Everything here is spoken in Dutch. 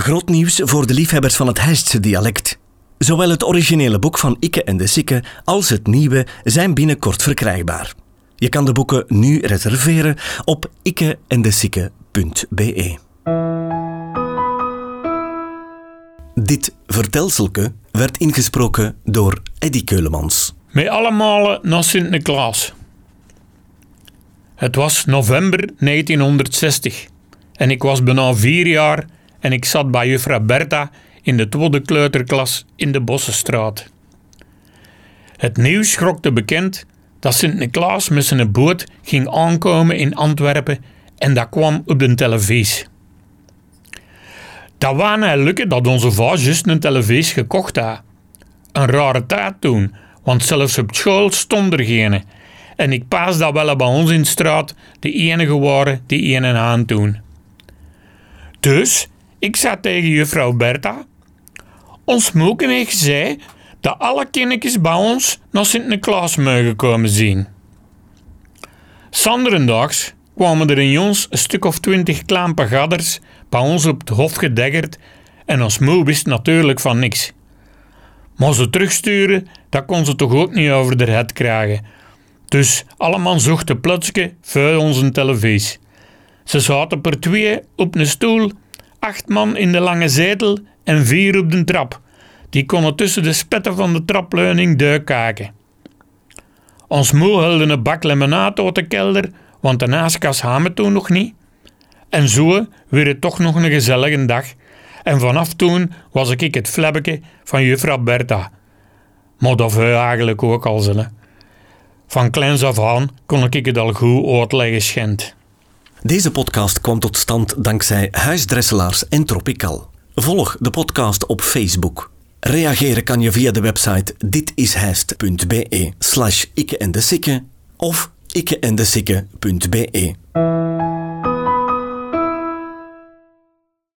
Groot nieuws voor de liefhebbers van het Heistse dialect. Zowel het originele boek van Ikke en de Sikke als het nieuwe zijn binnenkort verkrijgbaar. Je kan de boeken nu reserveren op ikkeendesikke.be. Dit vertelselke werd ingesproken door Eddy Keulemans. Met allemaal naar Sint-Niklaas. Het was november 1960 en ik was bijna vier jaar en ik zat bij juffrouw Bertha in de tweede kleuterklas in de Bossenstraat. Het nieuws schrokte bekend dat Sint-Niklaas met zijn boot ging aankomen in Antwerpen en dat kwam op de televisie. Dat was nou lukken dat onze vader juist een televisie gekocht had. Een rare tijd toen, want zelfs op school stond er geen. En ik paas dat wel bij ons in de straat de enige waren die een aan toen. Dus ik zei tegen juffrouw Bertha. Ons moeken heeft gezegd dat alle kindjes bij ons naar Sint-Niklaas mogen komen zien. Sanderendaags kwamen er in Jons een stuk of twintig gadders bij ons op het hof gedeggerd en ons moe wist natuurlijk van niks. Maar ze terugsturen, dat kon ze toch ook niet over de het krijgen. Dus allemaal zochten plotske voor onze televisie. Ze zaten per twee op een stoel acht man in de lange zetel en vier op de trap. Die konden tussen de spetten van de trapleuning duikkijken. Ons moe hielden een bak lemonade uit de kelder, want de naastkas hadden toen nog niet. En zo werd het toch nog een gezellige dag. En vanaf toen was ik het flebbeke van juffrouw Bertha. Maar dat eigenlijk ook al zijn. Van kleins af aan kon ik het al goed uitleggen schend. Deze podcast kwam tot stand dankzij Huisdresselaars en Tropical. Volg de podcast op Facebook. Reageren kan je via de website ditishijst.be slash ikke en de of ikkeendesikke.be.